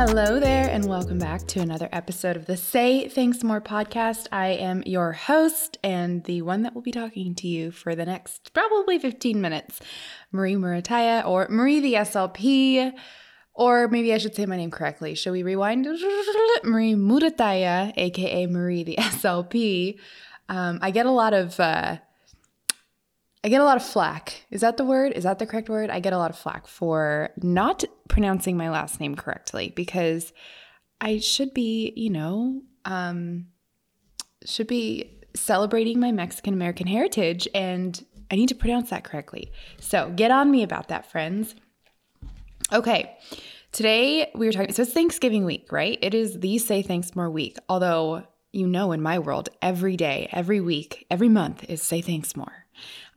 Hello there, and welcome back to another episode of the Say Thanks More podcast. I am your host and the one that will be talking to you for the next probably 15 minutes, Marie Murataya, or Marie the SLP, or maybe I should say my name correctly. Shall we rewind? Marie Murataya, aka Marie the SLP. Um, I get a lot of. Uh, I get a lot of flack. Is that the word? Is that the correct word? I get a lot of flack for not pronouncing my last name correctly because I should be, you know, um, should be celebrating my Mexican American heritage and I need to pronounce that correctly. So get on me about that, friends. Okay. Today we were talking, so it's Thanksgiving week, right? It is the Say Thanks More week. Although, you know, in my world, every day, every week, every month is Say Thanks More.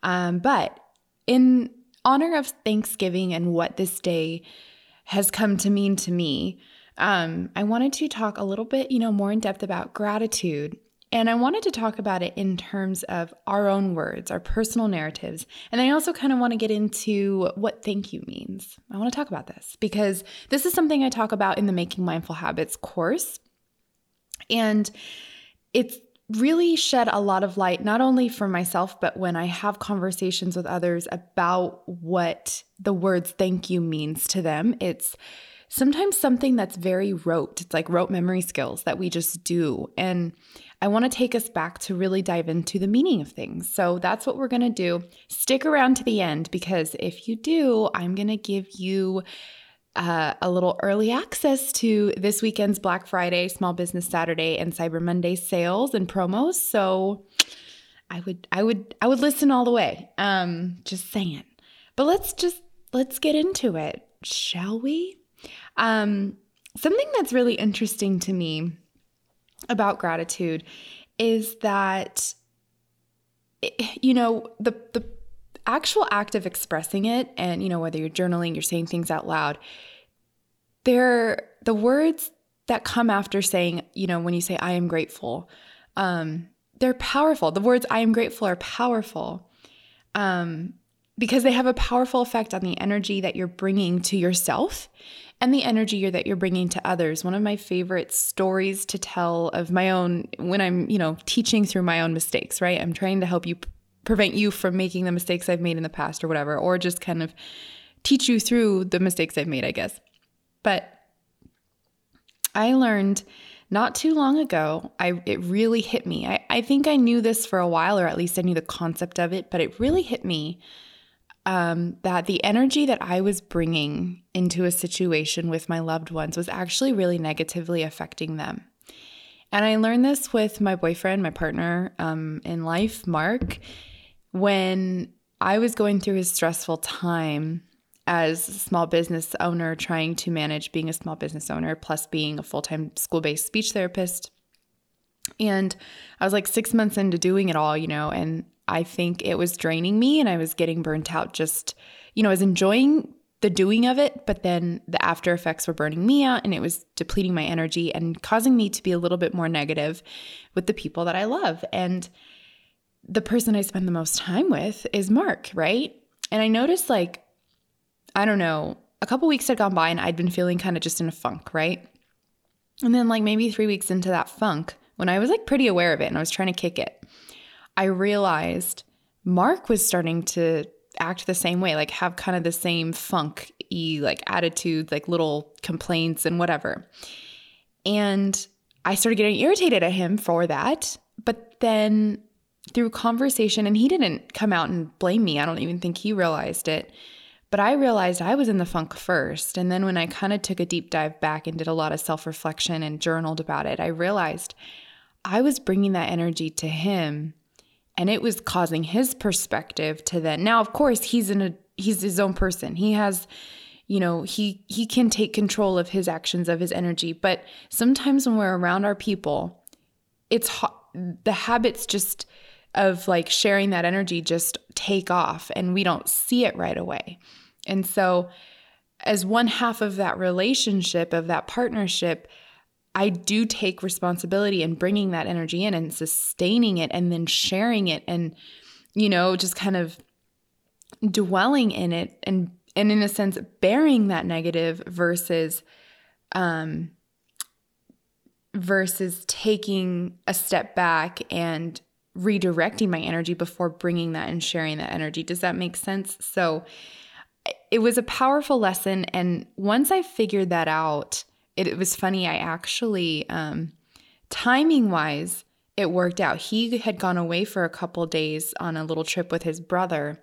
Um, but in honor of Thanksgiving and what this day has come to mean to me, um, I wanted to talk a little bit, you know, more in depth about gratitude. And I wanted to talk about it in terms of our own words, our personal narratives. And I also kind of want to get into what thank you means. I want to talk about this because this is something I talk about in the Making Mindful Habits course. And it's really shed a lot of light, not only for myself, but when I have conversations with others about what the words thank you means to them. It's sometimes something that's very rote. It's like rote memory skills that we just do. And I want to take us back to really dive into the meaning of things. So that's what we're going to do. Stick around to the end because if you do, I'm going to give you uh, a little early access to this weekend's Black Friday, Small Business Saturday, and Cyber Monday sales and promos. So I would, I would, I would listen all the way. Um, just saying. But let's just let's get into it, shall we? Um, something that's really interesting to me about gratitude is that you know the the actual act of expressing it and you know whether you're journaling you're saying things out loud they're the words that come after saying you know when you say i am grateful um they're powerful the words i am grateful are powerful um because they have a powerful effect on the energy that you're bringing to yourself and the energy that you're bringing to others. One of my favorite stories to tell of my own when I'm, you know, teaching through my own mistakes, right? I'm trying to help you prevent you from making the mistakes I've made in the past or whatever, or just kind of teach you through the mistakes I've made, I guess. But I learned not too long ago, I it really hit me. I, I think I knew this for a while, or at least I knew the concept of it, but it really hit me um, that the energy that I was bringing into a situation with my loved ones was actually really negatively affecting them. And I learned this with my boyfriend, my partner um, in life, Mark when I was going through a stressful time as a small business owner, trying to manage being a small business owner plus being a full time school based speech therapist. And I was like six months into doing it all, you know, and I think it was draining me and I was getting burnt out just, you know, I was enjoying the doing of it, but then the after effects were burning me out and it was depleting my energy and causing me to be a little bit more negative with the people that I love. And the person I spend the most time with is Mark, right? And I noticed like, I don't know, a couple weeks had gone by and I'd been feeling kind of just in a funk, right? And then like maybe three weeks into that funk, when I was like pretty aware of it and I was trying to kick it, I realized Mark was starting to act the same way, like have kind of the same funk y like attitudes, like little complaints and whatever. And I started getting irritated at him for that. But then through conversation, and he didn't come out and blame me. I don't even think he realized it. But I realized I was in the funk first. And then when I kind of took a deep dive back and did a lot of self reflection and journaled about it, I realized I was bringing that energy to him and it was causing his perspective to then. Now, of course, he's in a he's his own person. He has you know, he he can take control of his actions of his energy, but sometimes when we're around our people, it's the habits just of like sharing that energy just take off and we don't see it right away. And so, as one half of that relationship, of that partnership, I do take responsibility in bringing that energy in and sustaining it and then sharing it and, you know, just kind of dwelling in it and, and in a sense, bearing that negative versus um, versus taking a step back and redirecting my energy before bringing that and sharing that energy. Does that make sense? So it was a powerful lesson. And once I figured that out, it, it was funny. I actually, um, timing wise, it worked out. He had gone away for a couple days on a little trip with his brother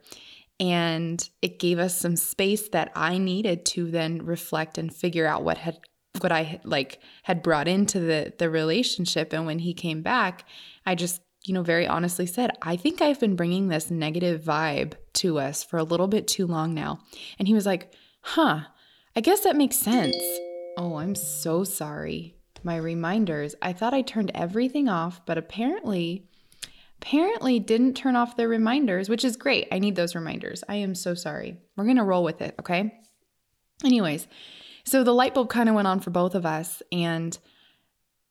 and it gave us some space that I needed to then reflect and figure out what had what I like had brought into the the relationship and when he came back I just you know very honestly said I think I've been bringing this negative vibe to us for a little bit too long now and he was like huh I guess that makes sense oh I'm so sorry my reminders I thought I turned everything off but apparently apparently didn't turn off their reminders, which is great. I need those reminders. I am so sorry. We're going to roll with it, okay? Anyways, so the light bulb kind of went on for both of us and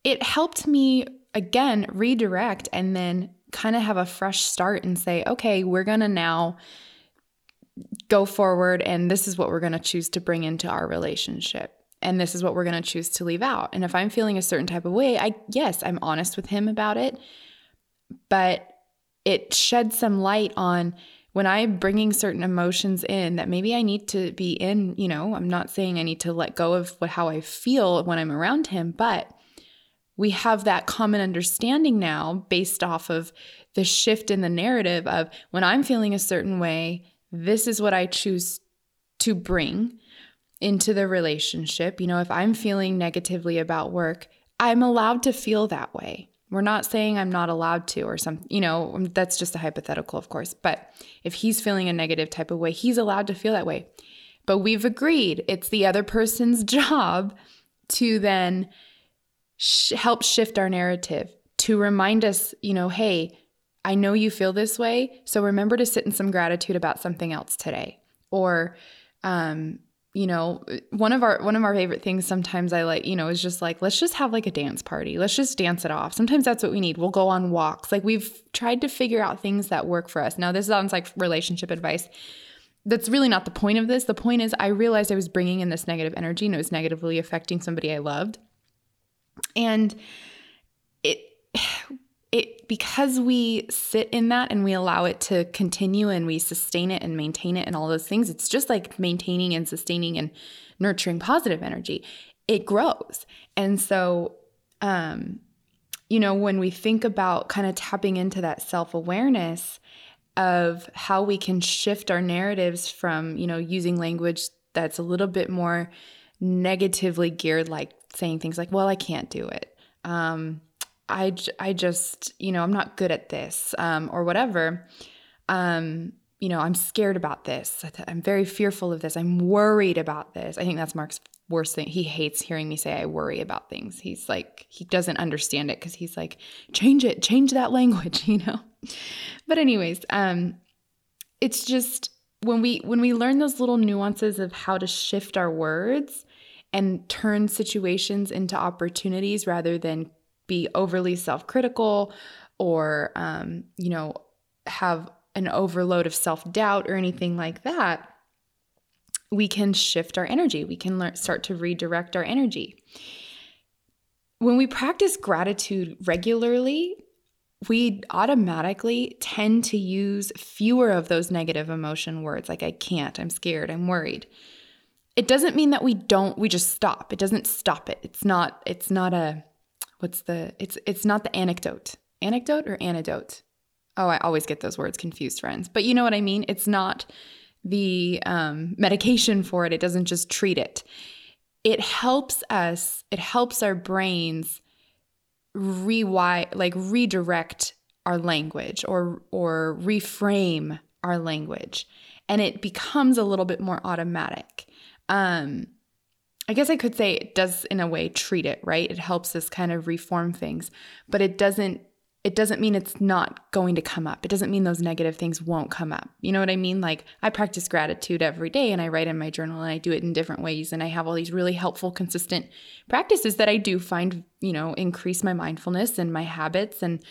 it helped me again redirect and then kind of have a fresh start and say, okay, we're going to now go forward and this is what we're going to choose to bring into our relationship and this is what we're going to choose to leave out. And if I'm feeling a certain type of way, I yes, I'm honest with him about it but it sheds some light on when I'm bringing certain emotions in that maybe I need to be in, you know, I'm not saying I need to let go of what, how I feel when I'm around him, but we have that common understanding now based off of the shift in the narrative of when I'm feeling a certain way, this is what I choose to bring into the relationship. You know, if I'm feeling negatively about work, I'm allowed to feel that way. We're not saying I'm not allowed to or some, you know, um, that's just a hypothetical, of course. But if he's feeling a negative type of way, he's allowed to feel that way. But we've agreed it's the other person's job to then sh- help shift our narrative, to remind us, you know, hey, I know you feel this way. So remember to sit in some gratitude about something else today. Or, um, you know one of our one of our favorite things sometimes i like you know is just like let's just have like a dance party. Let's just dance it off. Sometimes that's what we need. We'll go on walks. Like we've tried to figure out things that work for us. Now this sounds like relationship advice. That's really not the point of this. The point is i realized i was bringing in this negative energy and it was negatively affecting somebody i loved and it it because we sit in that and we allow it to continue and we sustain it and maintain it and all those things it's just like maintaining and sustaining and nurturing positive energy. It grows. And so um you know when we think about kind of tapping into that self-awareness of how we can shift our narratives from you know using language that's a little bit more negatively geared like saying things like well i can't do it um I, I just, you know, I'm not good at this um, or whatever. Um, you know, I'm scared about this. I'm very fearful of this. I'm worried about this. I think that's Mark's worst thing. He hates hearing me say I worry about things. He's like, he doesn't understand it because he's like, change it, change that language, you know? But anyways, um, it's just when we when we learn those little nuances of how to shift our words and turn situations into opportunities rather than be overly self critical or, um, you know, have an overload of self doubt or anything like that, we can shift our energy. We can learn, start to redirect our energy. When we practice gratitude regularly, we automatically tend to use fewer of those negative emotion words like I can't, I'm scared, I'm worried. It doesn't mean that we don't we just stop. It doesn't stop it. It's not it's not a what's the it's it's not the anecdote. Anecdote or antidote? Oh, I always get those words confused, friends. But you know what I mean? It's not the um, medication for it. It doesn't just treat it. It helps us, it helps our brains rewire, like redirect our language or or reframe our language. And it becomes a little bit more automatic. Um, I guess I could say it does in a way treat it, right? It helps us kind of reform things, but it doesn't it doesn't mean it's not going to come up. It doesn't mean those negative things won't come up. You know what I mean? Like I practice gratitude every day and I write in my journal and I do it in different ways and I have all these really helpful consistent practices that I do find, you know, increase my mindfulness and my habits and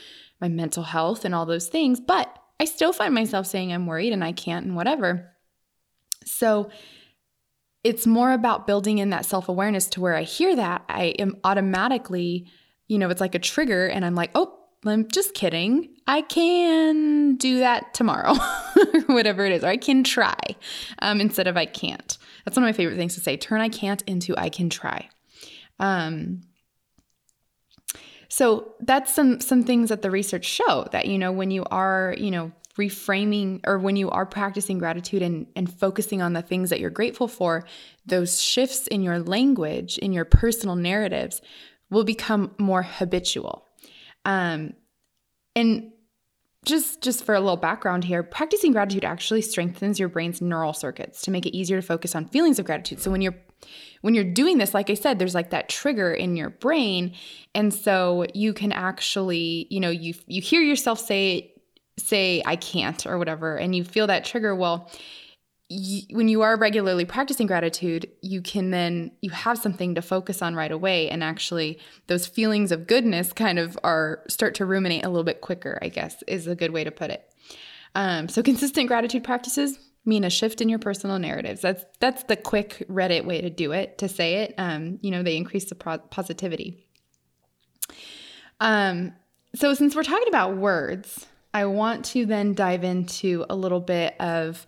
my mental health and all those things, but I still find myself saying I'm worried and I can't and whatever. So it's more about building in that self awareness to where I hear that, I am automatically, you know, it's like a trigger, and I'm like, oh, I'm just kidding. I can do that tomorrow, whatever it is, or I can try um, instead of I can't. That's one of my favorite things to say. Turn I can't into I can try. Um, so that's some some things that the research show that you know when you are you know reframing or when you are practicing gratitude and, and focusing on the things that you're grateful for, those shifts in your language, in your personal narratives, will become more habitual. Um, and just just for a little background here, practicing gratitude actually strengthens your brain's neural circuits to make it easier to focus on feelings of gratitude. So when you're when you're doing this, like I said, there's like that trigger in your brain, and so you can actually, you know, you you hear yourself say say I can't or whatever, and you feel that trigger. Well, when you are regularly practicing gratitude, you can then you have something to focus on right away, and actually those feelings of goodness kind of are start to ruminate a little bit quicker. I guess is a good way to put it. Um, so consistent gratitude practices mean a shift in your personal narratives. That's that's the quick Reddit way to do it. To say it, um, you know, they increase the pro- positivity. Um, so since we're talking about words, I want to then dive into a little bit of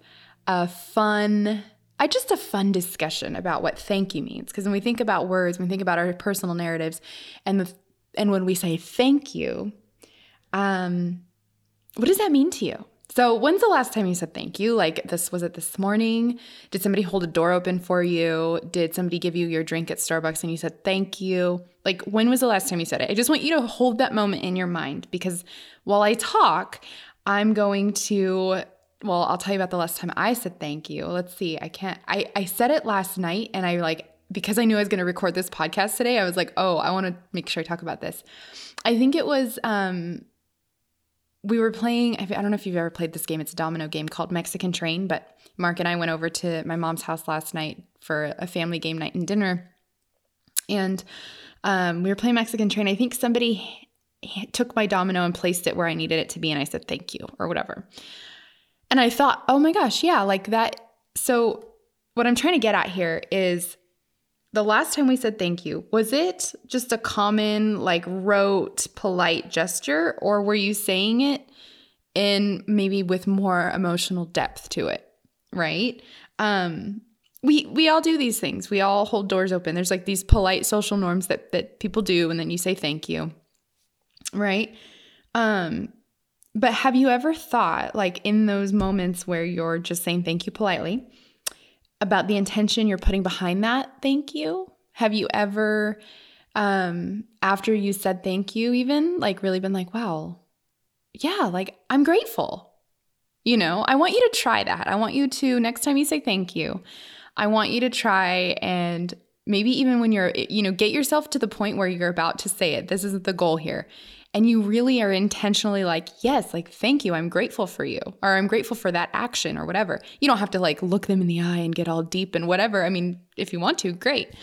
a fun, I just a fun discussion about what thank you means. Because when we think about words, when we think about our personal narratives, and the and when we say thank you, um, what does that mean to you? So, when's the last time you said thank you? Like this was it this morning? Did somebody hold a door open for you? Did somebody give you your drink at Starbucks and you said thank you? Like when was the last time you said it? I just want you to hold that moment in your mind because while I talk, I'm going to well, I'll tell you about the last time I said thank you. Let's see. I can't I I said it last night and I like because I knew I was going to record this podcast today, I was like, "Oh, I want to make sure I talk about this." I think it was um we were playing i don't know if you've ever played this game it's a domino game called mexican train but mark and i went over to my mom's house last night for a family game night and dinner. And um, we were playing mexican train. I think somebody took my domino and placed it where i needed it to be and i said thank you or whatever. And i thought oh my gosh yeah like that. So what i'm trying to get at here is the last time we said thank you, was it just a common, like, rote, polite gesture, or were you saying it in maybe with more emotional depth to it? Right? Um, we we all do these things. We all hold doors open. There's like these polite social norms that that people do, and then you say thank you, right? Um, but have you ever thought, like, in those moments where you're just saying thank you politely? About the intention you're putting behind that thank you? Have you ever, um, after you said thank you, even like really been like, wow, yeah, like I'm grateful. You know, I want you to try that. I want you to, next time you say thank you, I want you to try and maybe even when you're, you know, get yourself to the point where you're about to say it. This isn't the goal here and you really are intentionally like, yes, like, thank you, I'm grateful for you, or I'm grateful for that action, or whatever. You don't have to like look them in the eye and get all deep and whatever. I mean, if you want to, great.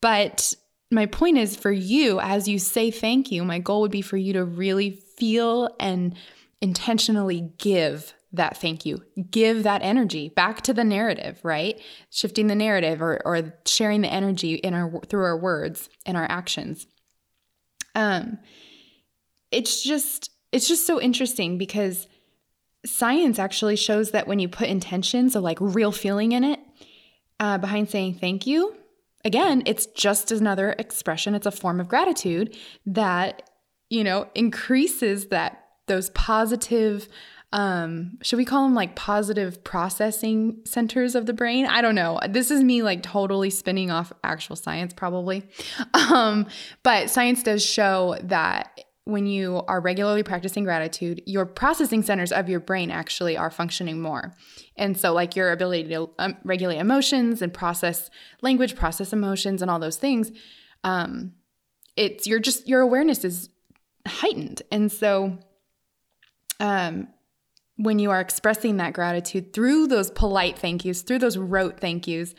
But my point is for you, as you say thank you, my goal would be for you to really feel and intentionally give that thank you. Give that energy back to the narrative, right? Shifting the narrative or, or sharing the energy in our through our words and our actions. Um, it's just it's just so interesting because science actually shows that when you put intention, so like real feeling in it, uh, behind saying thank you, again, it's just another expression. It's a form of gratitude that you know increases that those positive um should we call them like positive processing centers of the brain i don't know this is me like totally spinning off actual science probably um but science does show that when you are regularly practicing gratitude, your processing centers of your brain actually are functioning more. And so, like your ability to um, regulate emotions and process language, process emotions, and all those things, um, it's your just your awareness is heightened. And so, um, when you are expressing that gratitude through those polite thank yous, through those rote thank yous,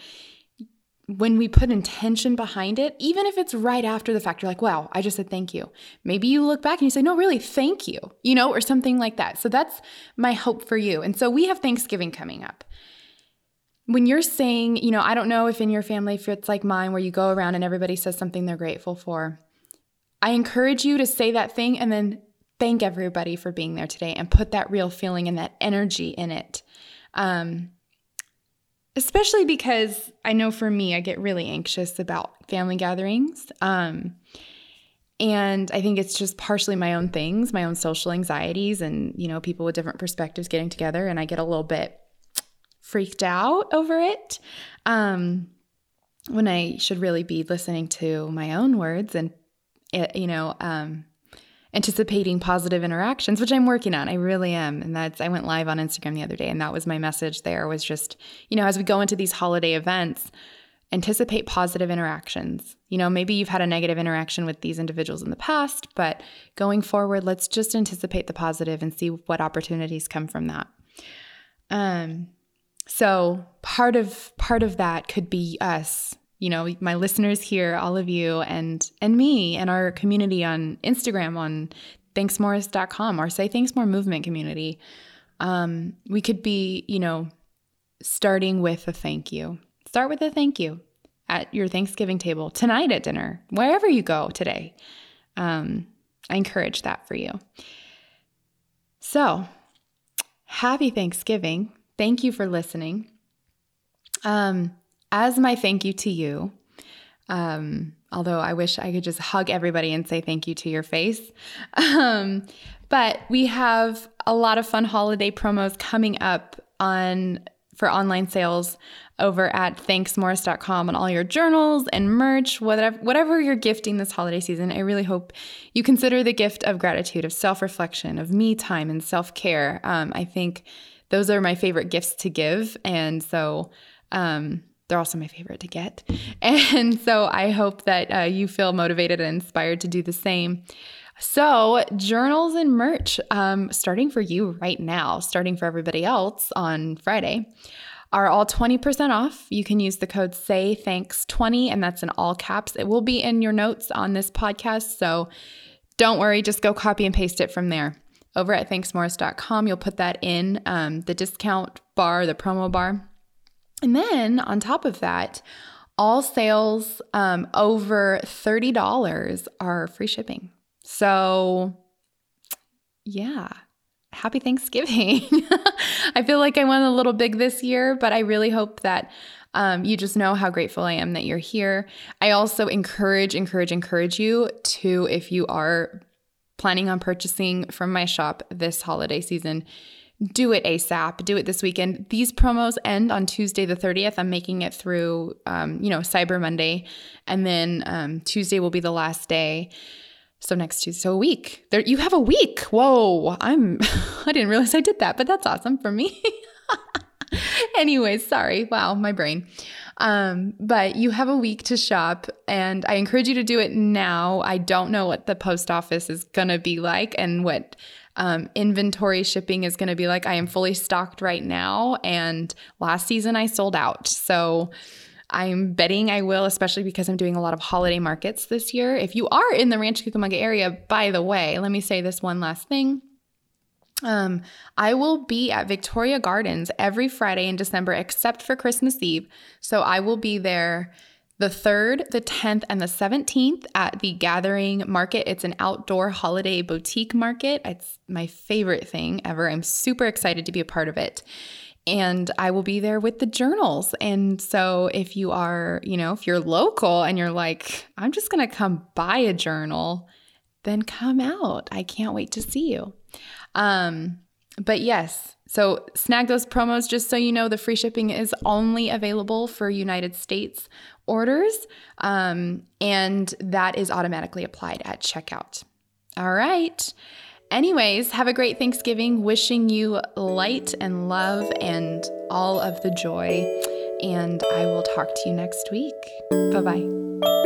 when we put intention behind it, even if it's right after the fact, you're like, wow, I just said thank you. Maybe you look back and you say, no, really, thank you, you know, or something like that. So that's my hope for you. And so we have Thanksgiving coming up. when you're saying, you know, I don't know if in your family, if it's like mine, where you go around and everybody says something they're grateful for, I encourage you to say that thing and then thank everybody for being there today and put that real feeling and that energy in it. Um, especially because I know for me, I get really anxious about family gatherings. Um, and I think it's just partially my own things, my own social anxieties, and you know, people with different perspectives getting together, and I get a little bit freaked out over it. Um, when I should really be listening to my own words and, eh, you know, um, anticipating positive interactions, which I'm working on. I really am. And that's, I went live on Instagram the other day, and that was my message there was just, you know, as we go into these holiday events, anticipate positive interactions. You know, maybe you've had a negative interaction with these individuals in the past, but going forward, let's just anticipate the positive and see what opportunities come from that. Um, so part of part of that could be us, you know, my listeners here, all of you, and and me and our community on Instagram on thanksmorris.com or say thanks more movement community. Um, we could be, you know, starting with a thank you. Start with a thank you at your Thanksgiving table, tonight at dinner, wherever you go today. Um, I encourage that for you. So, happy Thanksgiving. Thank you for listening. Um, as my thank you to you, um, although I wish I could just hug everybody and say thank you to your face. Um, but we have a lot of fun holiday promos coming up on for online sales over at thanksmorris.com on all your journals and merch, whatever whatever you're gifting this holiday season. I really hope you consider the gift of gratitude, of self-reflection, of me time and self-care. Um, I think those are my favorite gifts to give, and so um, they're also my favorite to get. And so I hope that uh, you feel motivated and inspired to do the same. So, journals and merch, um, starting for you right now, starting for everybody else on Friday, are all 20% off. You can use the code say thanks 20 and that's in all caps. It will be in your notes on this podcast, so don't worry, just go copy and paste it from there. Over at thanksmorris.com, you'll put that in um, the discount bar, the promo bar. And then on top of that, all sales um, over $30 are free shipping. So, yeah, happy Thanksgiving. I feel like I went a little big this year, but I really hope that um, you just know how grateful I am that you're here. I also encourage, encourage, encourage you to, if you are planning on purchasing from my shop this holiday season, do it ASAP. Do it this weekend. These promos end on Tuesday the 30th. I'm making it through, um, you know, Cyber Monday. And then um, Tuesday will be the last day. So next Tuesday, so a week. There, you have a week. Whoa, I'm. I didn't realize I did that, but that's awesome for me. Anyways, sorry. Wow, my brain. Um, but you have a week to shop, and I encourage you to do it now. I don't know what the post office is gonna be like and what um, inventory shipping is gonna be like. I am fully stocked right now, and last season I sold out. So I'm betting I will, especially because I'm doing a lot of holiday markets this year. If you are in the Rancho Cucamonga area, by the way, let me say this one last thing. Um, I will be at Victoria Gardens every Friday in December, except for Christmas Eve. So I will be there the 3rd, the 10th, and the 17th at the Gathering Market. It's an outdoor holiday boutique market. It's my favorite thing ever. I'm super excited to be a part of it and I will be there with the journals. And so if you are, you know, if you're local and you're like, I'm just going to come buy a journal, then come out. I can't wait to see you. Um, but yes, so snag those promos just so you know the free shipping is only available for United States orders. Um, and that is automatically applied at checkout. All right. Anyways, have a great Thanksgiving. Wishing you light and love and all of the joy. And I will talk to you next week. Bye bye.